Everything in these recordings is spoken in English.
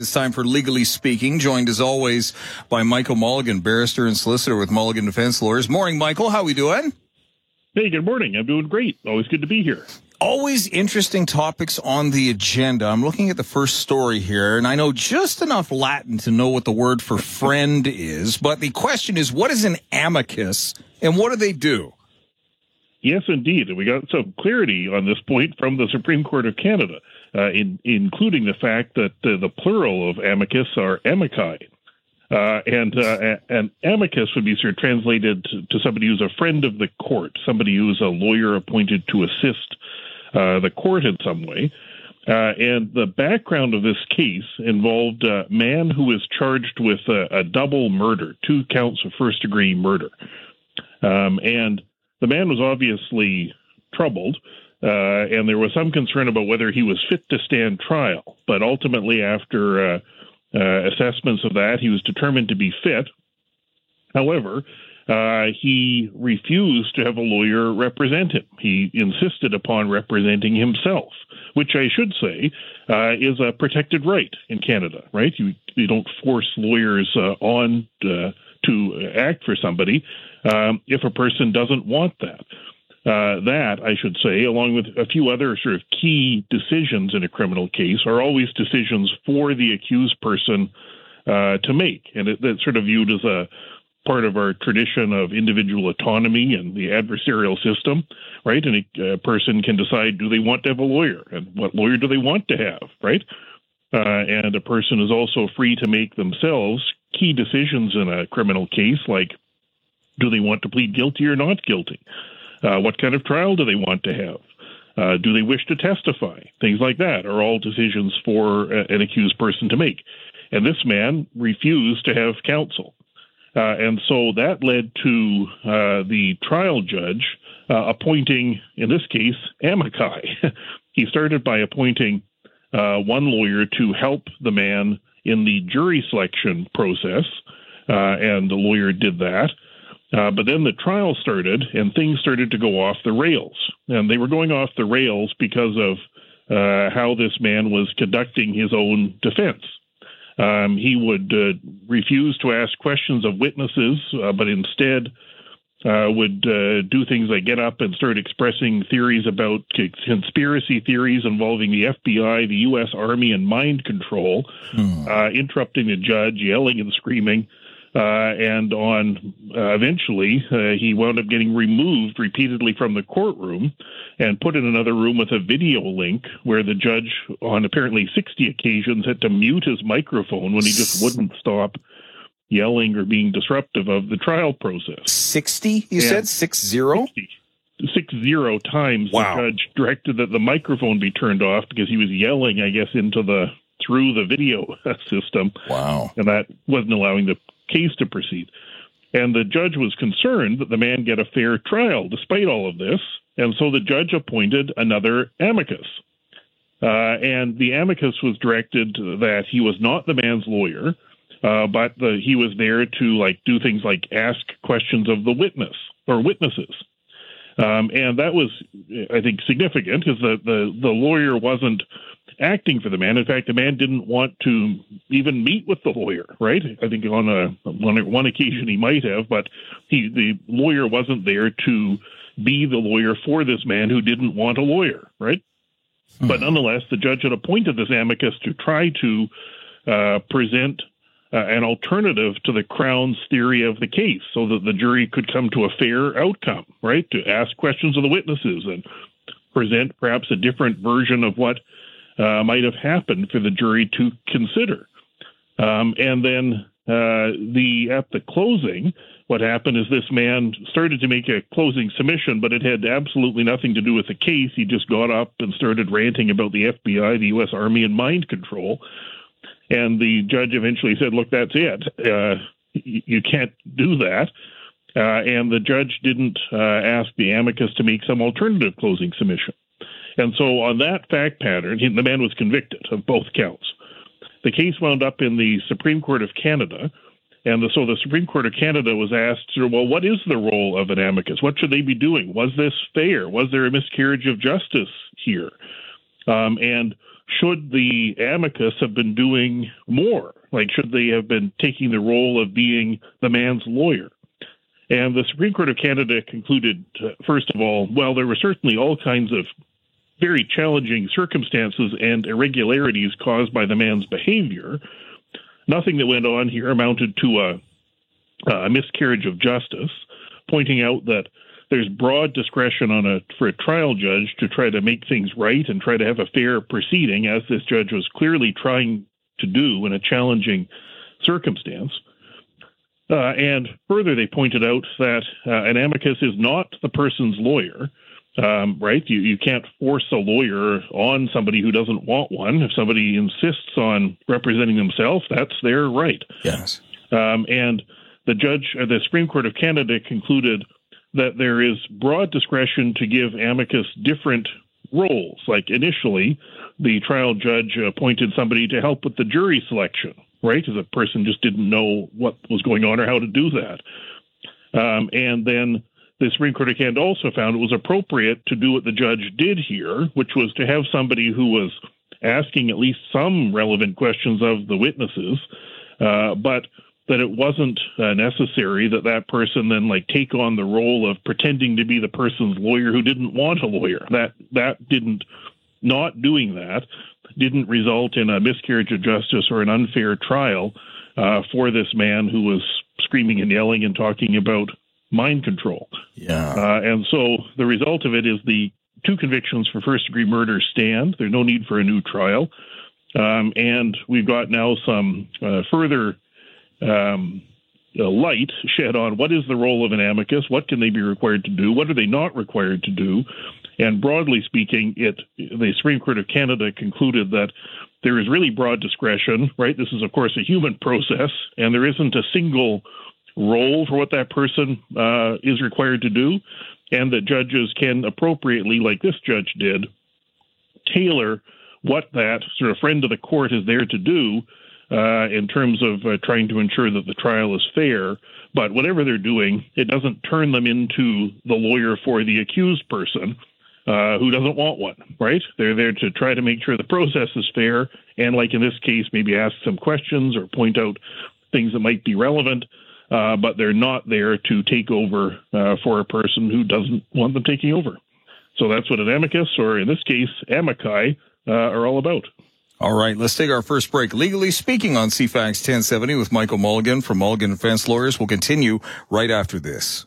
It's time for Legally Speaking, joined as always by Michael Mulligan, barrister and solicitor with Mulligan Defense Lawyers. Morning, Michael. How are we doing? Hey, good morning. I'm doing great. Always good to be here. Always interesting topics on the agenda. I'm looking at the first story here, and I know just enough Latin to know what the word for friend is, but the question is, what is an amicus and what do they do? Yes, indeed. And we got some clarity on this point from the Supreme Court of Canada uh, in, including the fact that uh, the plural of amicus are amici. Uh, and uh, an amicus would be sort of translated to, somebody who's a friend of the court, somebody who's a lawyer appointed to assist uh, the court in some way. And the background of this case involved a man who was charged with a, a double murder, two counts of first degree murder. Um, and the man was obviously troubled. Uh, and there was some concern about whether he was fit to stand trial. But ultimately, after uh, uh, assessments of that, he was determined to be fit. However, uh, he refused to have a lawyer represent him. He insisted upon representing himself, which I should say uh, is a protected right in Canada, right? You, you don't force lawyers uh, on to act for somebody um, if a person doesn't want that. Uh, that, I should say, along with a few other sort of key decisions in a criminal case, are always decisions for the accused person uh, to make. And it, sort of viewed as a part of our tradition of individual autonomy and the adversarial system, right? And a, a person can decide do they want to have a lawyer and what lawyer do they want to have, right? Uh, and a person is also free to make themselves key decisions in a criminal case, like do they want to plead guilty or not guilty? Uh, what kind of trial do they want to have? Uh, do they wish to testify? Things like that are all decisions for an accused person to make. And this man refused to have counsel. Uh, and so that led to uh, the trial judge uh, appointing, in this case, amici. he started by appointing uh, one lawyer to help the man in the jury selection process, and the lawyer did that. Uh, but then the trial started, and things started to go off the rails. And they were going off the rails because of uh, how this man was conducting his own defense. Um, he would uh, refuse to ask questions of witnesses, uh, but instead uh, would uh, do things like get up and start expressing theories about conspiracy theories involving the FBI, the U.S. Army, and mind control, hmm. interrupting the judge, yelling and screaming. Uh, and on uh, eventually, uh, he wound up getting removed repeatedly from the courtroom and put in another room with a video link where the judge, on apparently 60 occasions, had to mute his microphone when he just wouldn't stop yelling or being disruptive of the trial process. 60, you and said? Six zero? 60 six zero times wow. the judge directed that the microphone be turned off because he was yelling, I guess, into the through the video system. Wow. And that wasn't allowing the case to proceed. And the judge was concerned that the man get a fair trial despite all of this. And so the judge appointed another amicus. Uh, and the amicus was directed that he was not the man's lawyer, uh, but the, he was there to like do things like ask questions of the witness or witnesses. Um, and that was, I think, significant because the, the, the lawyer wasn't acting for the man. In fact, the man didn't want to even meet with the lawyer, right? I think on a on one occasion he might have, but he the lawyer wasn't there to be the lawyer for this man who didn't want a lawyer, right? Hmm. But nonetheless, the judge had appointed this amicus to try to uh, present uh, an alternative to the Crown's theory of the case so that the jury could come to a fair outcome, right? To ask questions of the witnesses and present perhaps a different version of what uh, might have happened for the jury to consider. Um, and then uh, the at the closing, what happened is this man started to make a closing submission, but it had absolutely nothing to do with the case. He just got up and started ranting about the FBI, the U.S. Army, and mind control. And the judge eventually said, "Look, that's it. Uh, you can't do that." Uh, and the judge didn't uh, ask the amicus to make some alternative closing submission. And so, on that fact pattern, he, the man was convicted of both counts. The case wound up in the Supreme Court of Canada. And the, so the Supreme Court of Canada was asked, well, what is the role of an amicus? What should they be doing? Was this fair? Was there a miscarriage of justice here? Um, and should the amicus have been doing more? Like, should they have been taking the role of being the man's lawyer? And the Supreme Court of Canada concluded, uh, first of all, well, there were certainly all kinds of very challenging circumstances and irregularities caused by the man's behavior. Nothing that went on here amounted to a, a miscarriage of justice, pointing out that there's broad discretion on a for a trial judge to try to make things right and try to have a fair proceeding, as this judge was clearly trying to do in a challenging circumstance. Uh, and further, they pointed out that uh, an amicus is not the person's lawyer. Um, right? You you can't force a lawyer on somebody who doesn't want one. If somebody insists on representing themselves, that's their right. Yes. Um, and the judge, uh, the Supreme Court of Canada concluded that there is broad discretion to give amicus different roles. Like initially, the trial judge appointed somebody to help with the jury selection, right? Because a person just didn't know what was going on or how to do that. Um, and then the Supreme Court of Canada also found it was appropriate to do what the judge did here, which was to have somebody who was asking at least some relevant questions of the witnesses, uh, but that it wasn't uh, necessary that that person then like take on the role of pretending to be the person's lawyer who didn't want a lawyer. That that didn't not doing that didn't result in a miscarriage of justice or an unfair trial uh, for this man who was screaming and yelling and talking about mind control. Yeah. Uh, and so the result of it is the two convictions for first degree murder stand. There's no need for a new trial. Um, and we've got now some uh, further um, light shed on what is the role of an amicus, what can they be required to do, what are they not required to do, and broadly speaking, it the Supreme Court of Canada concluded that there is really broad discretion. Right, this is of course a human process, and there isn't a single role for what that person uh, is required to do, and that judges can appropriately, like this judge did, tailor what that sort of friend of the court is there to do uh, in terms of uh, trying to ensure that the trial is fair. But whatever they're doing, it doesn't turn them into the lawyer for the accused person uh, who doesn't want one, right? They're there to try to make sure the process is fair, and like in this case, maybe ask some questions or point out things that might be relevant. Uh, but they're not there to take over uh, for a person who doesn't want them taking over. So that's what an amicus, or in this case, amici, uh, are all about. All right, let's take our first break. Legally speaking on CFAX 1070 with Michael Mulligan from Mulligan Defense Lawyers. We'll continue right after this.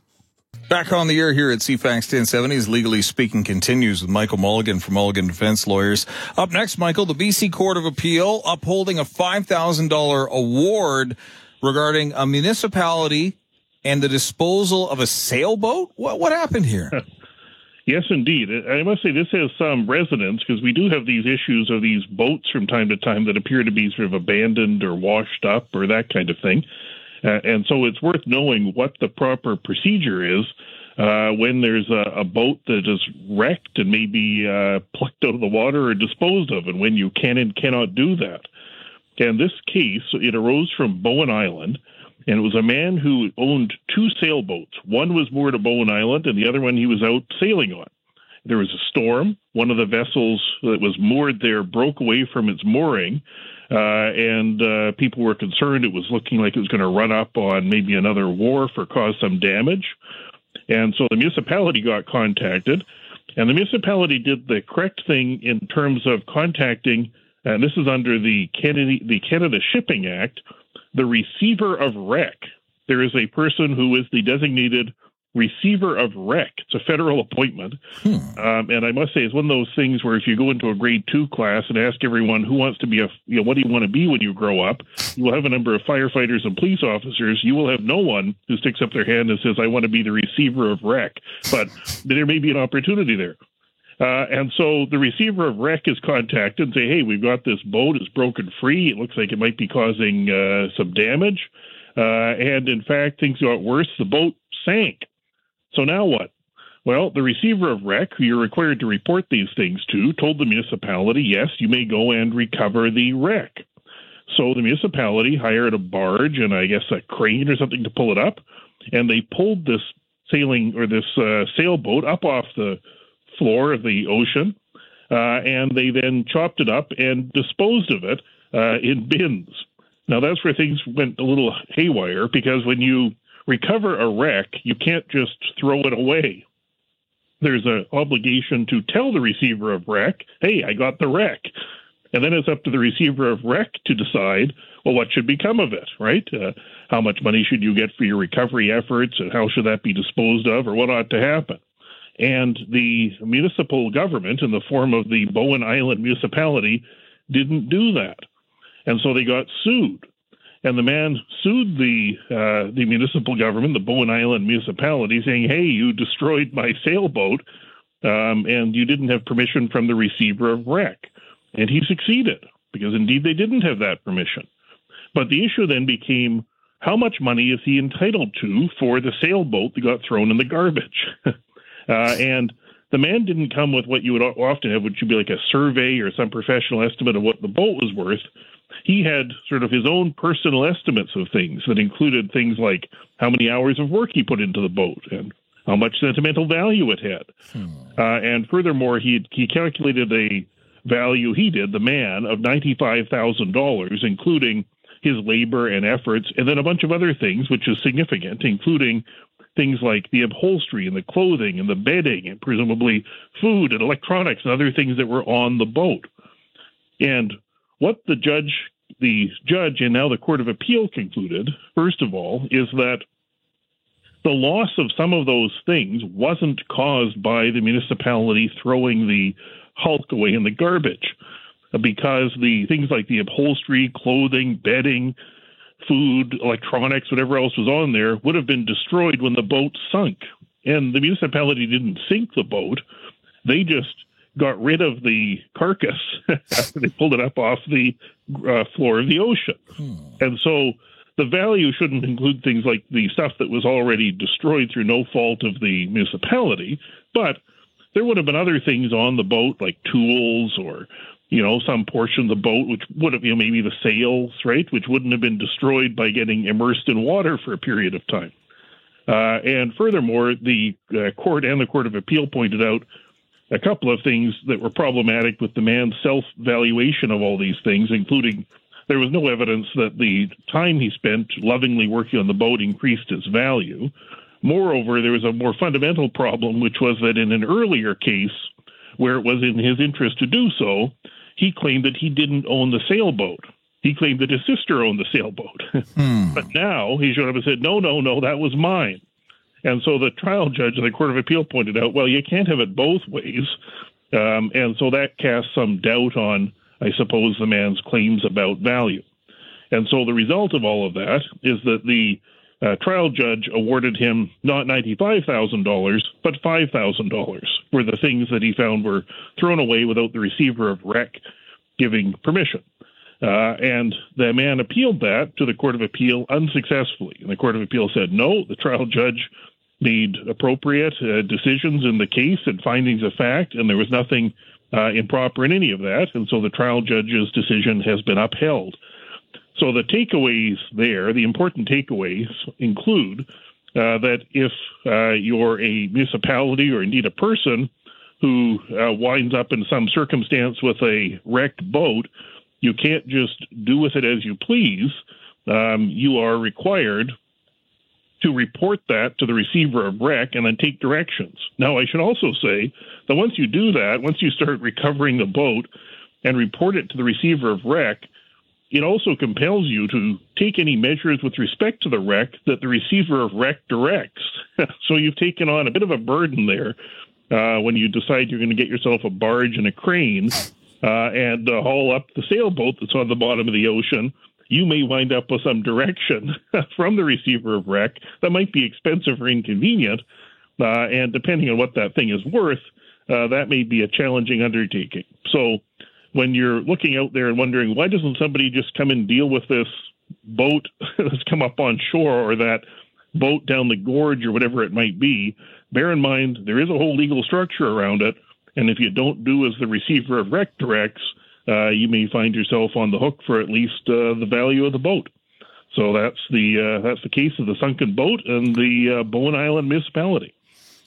Back on the air here at CFAX 1070 as Legally Speaking continues with Michael Mulligan from Mulligan Defense Lawyers. Up next, Michael, the BC Court of Appeal upholding a $5,000 award regarding a municipality and the disposal of a sailboat. What, what happened here? Yes, indeed. I must say this has some resonance because we do have these issues of these boats from time to time that appear to be sort of abandoned or washed up or that kind of thing. Uh, and so it's worth knowing what the proper procedure is uh, when there's a, a, boat that is wrecked and maybe uh, plucked out of the water or disposed of, and when you can and cannot do that. And this case, it arose from Bowen Island and it was a man who owned two sailboats. One was moored at Bowen Island, and the other one he was out sailing on. There was a storm. One of the vessels that was moored there broke away from its mooring, uh, and uh, people were concerned it was looking like it was going to run up on maybe another wharf or cause some damage. And so the municipality got contacted, and the municipality did the correct thing in terms of contacting, and this is under the Canada, the Canada Shipping Act, the receiver of wreck. There is a person who is the designated receiver of wreck. It's a federal appointment. Hmm. Um, and I must say, it's one of those things where if you go into a grade two class and ask everyone who wants to be a, you know, what do you want to be when you grow up, you will have a number of firefighters and police officers. You will have no one who sticks up their hand and says, I want to be the receiver of wreck. But there may be an opportunity there. Uh, and so the receiver of wreck is contacted and say, hey, we've got this boat. It's broken free. It looks like it might be causing uh, some damage. Uh, and in fact, things got worse. The boat sank. So now what? Well, the receiver of wreck, who you're required to report these things to, told the municipality, yes, you may go and recover the wreck. So the municipality hired a barge and I guess a crane or something to pull it up, and they pulled this sailing or this uh, sailboat up off the floor of the ocean. uh, and they then chopped it up and disposed of it uh, in bins. Now that's where things went a little haywire because when you recover a wreck, you can't just throw it away. There's an obligation to tell the receiver of wreck, "Hey, I got the wreck," and then it's up to the receiver of wreck to decide, well, what should become of it, right? Uh, how much money should you get for your recovery efforts, and how should that be disposed of, or what ought to happen? And the municipal government, in the form of the Bowen Island municipality, didn't do that. And so they got sued. And the man sued the uh, the municipal government, the Bowen Island municipality, saying, "Hey, you destroyed my sailboat, um, and you didn't have permission from the receiver of wreck." And he succeeded because indeed they didn't have that permission. But the issue then became, how much money is he entitled to for the sailboat that got thrown in the garbage? Uh, and the man didn't come with what you would often have, which would be like a survey or some professional estimate of what the boat was worth. He had sort of his own personal estimates of things that included things like how many hours of work he put into the boat and how much sentimental value it had. Hmm. Uh, and furthermore, he he calculated a value he did, the man, of ninety five thousand dollars, including his labor and efforts, and then a bunch of other things, which is significant, including things like the upholstery and the clothing and the bedding and presumably food and electronics and other things that were on the boat. And what the judge, the judge, and now the Court of Appeal concluded, first of all, is that the loss of some of those things wasn't caused by the municipality throwing the hulk away in the garbage because the things like the upholstery, clothing, bedding, food, electronics, whatever else was on there would have been destroyed when the boat sunk. And the municipality didn't sink the boat. They just got rid of the carcass after they pulled it up off the uh, floor of the ocean. Hmm. And so the value shouldn't include things like the stuff that was already destroyed through no fault of the municipality, but there would have been other things on the boat like tools or you know, some portion of the boat, which would have, you know, maybe the sails, right, which wouldn't have been destroyed by getting immersed in water for a period of time. Uh, and furthermore, the uh, court and the Court of Appeal pointed out a couple of things that were problematic with the man's self valuation of all these things, including there was no evidence that the time he spent lovingly working on the boat increased its value. Moreover, there was a more fundamental problem, which was that in an earlier case, where it was in his interest to do so, he claimed that he didn't own the sailboat. He claimed that his sister owned the sailboat. Hmm. but now he showed up and said, no, no, no, that was mine. And so the trial judge in the Court of Appeal pointed out, well, you can't have it both ways. Um, and so that casts some doubt on, I suppose, the man's claims about value. And so the result of all of that is that the uh, trial judge awarded him not $95,000, but $5,000 for the things that he found were thrown away without the receiver of wreck giving permission. Uh, and the man appealed that to the Court of Appeal unsuccessfully. And the Court of Appeal said no, the trial judge made appropriate uh, decisions in the case and findings of fact, and there was nothing uh, improper in any of that. And so the trial judge's decision has been upheld. So the takeaways there, the important takeaways include uh, that if uh, you're a municipality or indeed a person who uh, winds up in some circumstance with a wrecked boat, you can't just do with it as you please. Um, you are required to report that to the receiver of wreck and then take directions. Now, I should also say that once you do that, once you start recovering the boat and report it to the receiver of wreck, it also compels you to take any measures with respect to the wreck that the receiver of wreck directs. so you've taken on a bit of a burden there uh, when you decide you're going to get yourself a barge and a crane uh, and uh, haul up the sailboat that's on the bottom of the ocean. You may wind up with some direction from the receiver of wreck that might be expensive or inconvenient. Uh, and depending on what that thing is worth, uh, that may be a challenging undertaking. So, when you're looking out there and wondering why doesn't somebody just come and deal with this boat that's come up on shore or that boat down the gorge or whatever it might be, bear in mind there is a whole legal structure around it. And if you don't do as the receiver of wreck directs, uh, you may find yourself on the hook for at least uh, the value of the boat. So that's the uh, that's the case of the sunken boat and the uh, Bowen Island municipality.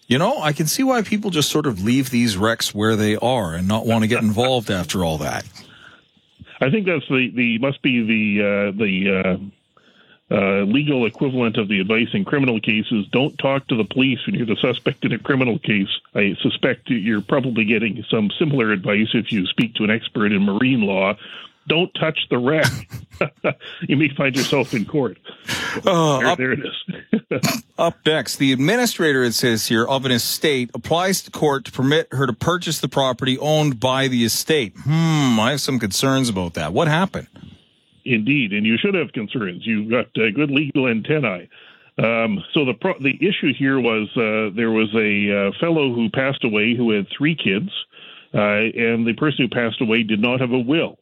You know, I can see why people just sort of leave these wrecks where they are and not want to get involved after all that. I think that's the, the must be the uh, the uh, uh, legal equivalent of the advice in criminal cases. Don't talk to the police when you're the suspect in a criminal case. I suspect you're probably getting some similar advice if you speak to an expert in marine law. Don't touch the wreck. you may find yourself in court. Uh, there, up, there, it is. up next, the administrator, it says here, of an estate applies to court to permit her to purchase the property owned by the estate. Hmm, I have some concerns about that. What happened? Indeed, and you should have concerns. You've got uh, good legal antennae. Um, so the pro- the issue here was uh, there was a uh, fellow who passed away who had three kids, uh, and the person who passed away did not have a will.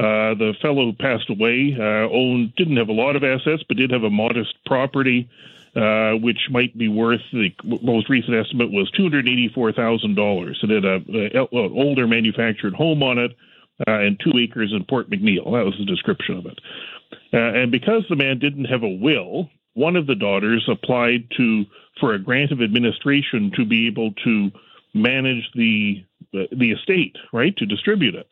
Uh, the fellow passed away uh, owned didn't have a lot of assets, but did have a modest property, which might be worth the most recent estimate was two hundred eighty four thousand dollars. It had an older manufactured home on it uh, and two acres in Port McNeill. That was the description of it. Uh, and because the man didn't have a will, one of the daughters applied to for a grant of administration to be able to manage the uh, the estate, right, to distribute it.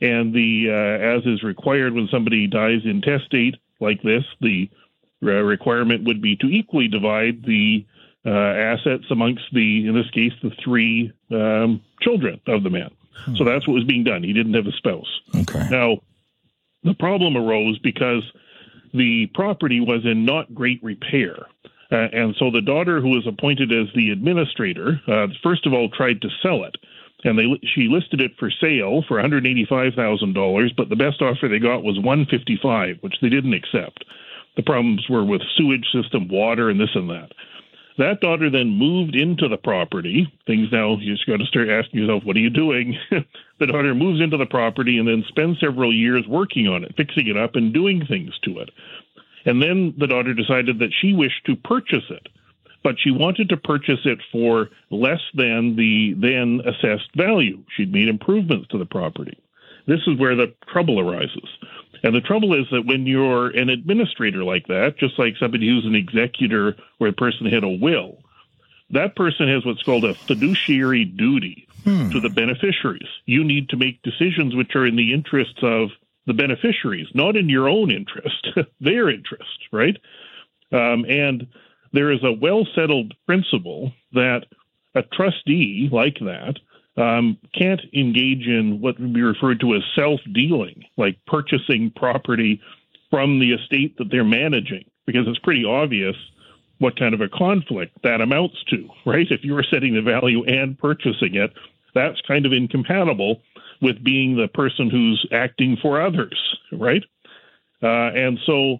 And the uh, as is required when somebody dies intestate like this, the uh, requirement would be to equally divide the uh, assets amongst the, in this case, the three um, children of the man. Hmm. So that's what was being done. He didn't have a spouse. Okay. Now, the problem arose because the property was in not great repair. Uh, and so the daughter who was appointed as the administrator, uh, first of all, tried to sell it. And they, she listed it for sale for $185,000, but the best offer they got was 155, which they didn't accept. The problems were with sewage system, water, and this and that. That daughter then moved into the property. Things now, you just got to start asking yourself, what are you doing? the daughter moves into the property and then spends several years working on it, fixing it up, and doing things to it. And then the daughter decided that she wished to purchase it, but she wanted to purchase it for less than the then assessed value. She'd made improvements to the property. This is where the trouble arises. And the trouble is that when you're an administrator like that, just like somebody who's an executor where a person had a will, that person has what's called a fiduciary duty hmm. to the beneficiaries. You need to make decisions which are in the interests of the beneficiaries, not in your own interest, their interest, right? Um, and there is a well settled principle that a trustee like that um, can't engage in what would be referred to as self dealing, like purchasing property from the estate that they're managing, because it's pretty obvious what kind of a conflict that amounts to, right? If you are setting the value and purchasing it, that's kind of incompatible with being the person who's acting for others, right? Uh, and so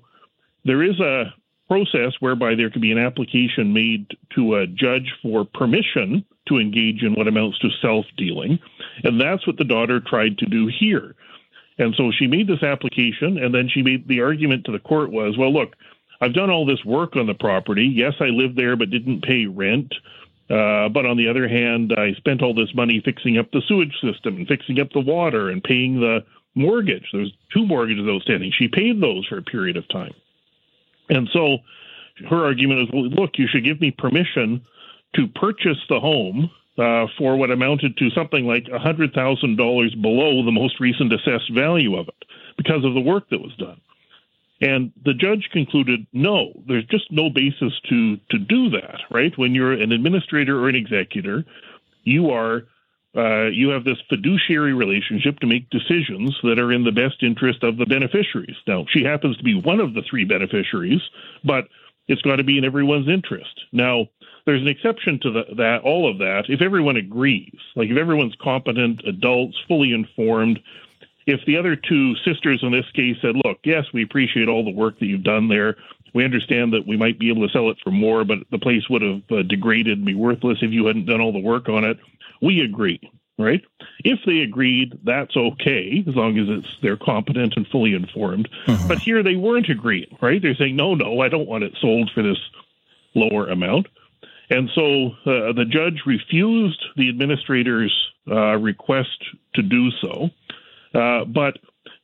there is a process whereby there could be an application made to a judge for permission to engage in what amounts to self dealing. And that's what the daughter tried to do here. And so she made this application, and then she made the argument to the court was, well, look, I've done all this work on the property. Yes, I lived there, but didn't pay rent. Uh, but on the other hand, I spent all this money fixing up the sewage system and fixing up the water and paying the mortgage. There was two mortgages outstanding. She paid those for a period of time. And so her argument is, well, look, you should give me permission to purchase the home uh, for what amounted to something like $100,000 below the most recent assessed value of it because of the work that was done. And the judge concluded, no, there's just no basis to, to do that, right? When you're an administrator or an executor, you are uh, you have this fiduciary relationship to make decisions that are in the best interest of the beneficiaries. Now, she happens to be one of the three beneficiaries, but it's got to be in everyone's interest. Now, there's an exception to the, that, all of that, if everyone agrees, like if everyone's competent, adults, fully informed. If the other two sisters in this case said, look, yes, we appreciate all the work that you've done there. We understand that we might be able to sell it for more, but the place would have uh, degraded and be worthless if you hadn't done all the work on it. We agree, right? If they agreed, that's okay as long as it's they're competent and fully informed. Uh-huh. But here they weren't agreeing, right? They're saying, no, no, I don't want it sold for this lower amount. And so uh, the judge refused the administrator's uh, request to do so, uh, but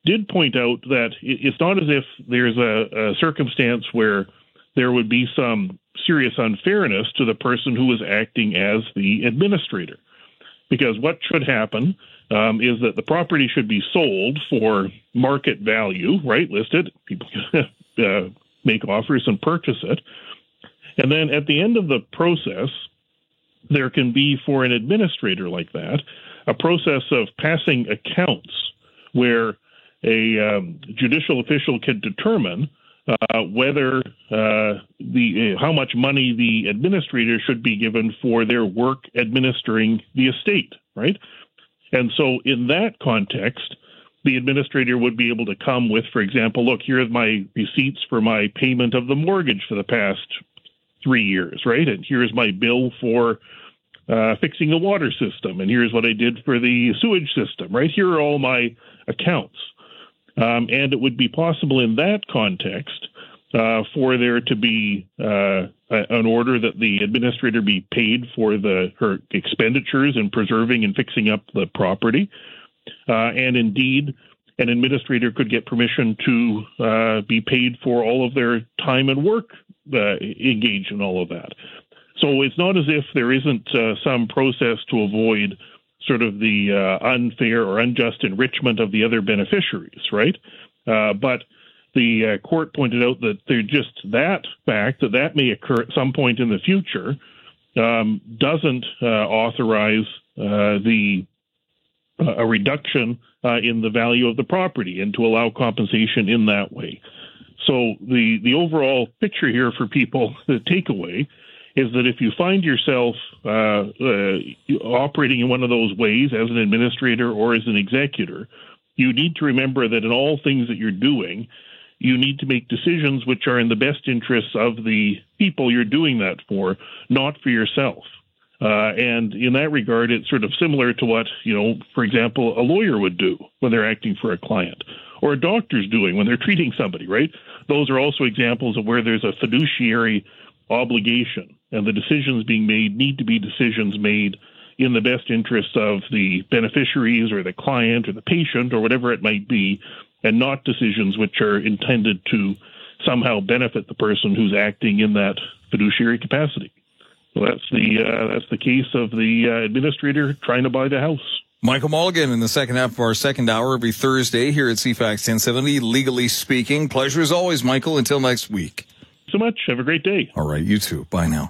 did point out that it's not as if there's a, a, circumstance where there would be some serious unfairness to the person who was acting as the administrator. Because what should happen um, is that the property should be sold for market value, right? Listed. People uh, make offers and purchase it. And then at the end of the process, there can be for an administrator like that a process of passing accounts where a um, judicial official can determine uh, whether uh, the uh, how much money the administrator should be given for their work administering the estate, right? And so, in that context, the administrator would be able to come with, for example, look, here are my receipts for my payment of the mortgage for the past three years, right? And here's my bill for uh, fixing the water system, and here's what I did for the sewage system, right? Here are all my accounts. Um, and it would be possible in that context uh, for there to be uh, an order that the administrator be paid for the her expenditures in preserving and fixing up the property, uh, and indeed, an administrator could get permission to uh, be paid for all of their time and work uh, engaged in all of that. So it's not as if there isn't uh, some process to avoid sort of the uh, unfair or unjust enrichment of the other beneficiaries, right? Uh, but the uh, court pointed out that there just that fact that that may occur at some point in the future um, doesn't uh, authorize uh, the uh, a reduction in the value of the property and to allow compensation in that way. So the the overall picture here for people, the takeaway is that if you find yourself uh, uh, operating in one of those ways as an administrator or as an executor, you need to remember that in all things that you're doing, you need to make decisions which are in the best interests of the people you're doing that for, not for yourself. Uh, and in that regard, it's sort of similar to what, you know, for example, a lawyer would do when they're acting for a client, or a doctor's doing when they're treating somebody, right? Those are also examples of where there's a fiduciary obligation and the decisions being made need to be decisions made in the best interests of the beneficiaries or the client or the patient or whatever it might be, and not decisions which are intended to somehow benefit the person who's acting in that fiduciary capacity. So that's the uh, that's the case of the uh, administrator trying to buy the house. Michael Mulligan in the second half of our second hour every Thursday here at CFAX 1070, legally speaking. Pleasure as always, Michael. Until next week. So much. Have a great day. All right, you too. Bye now.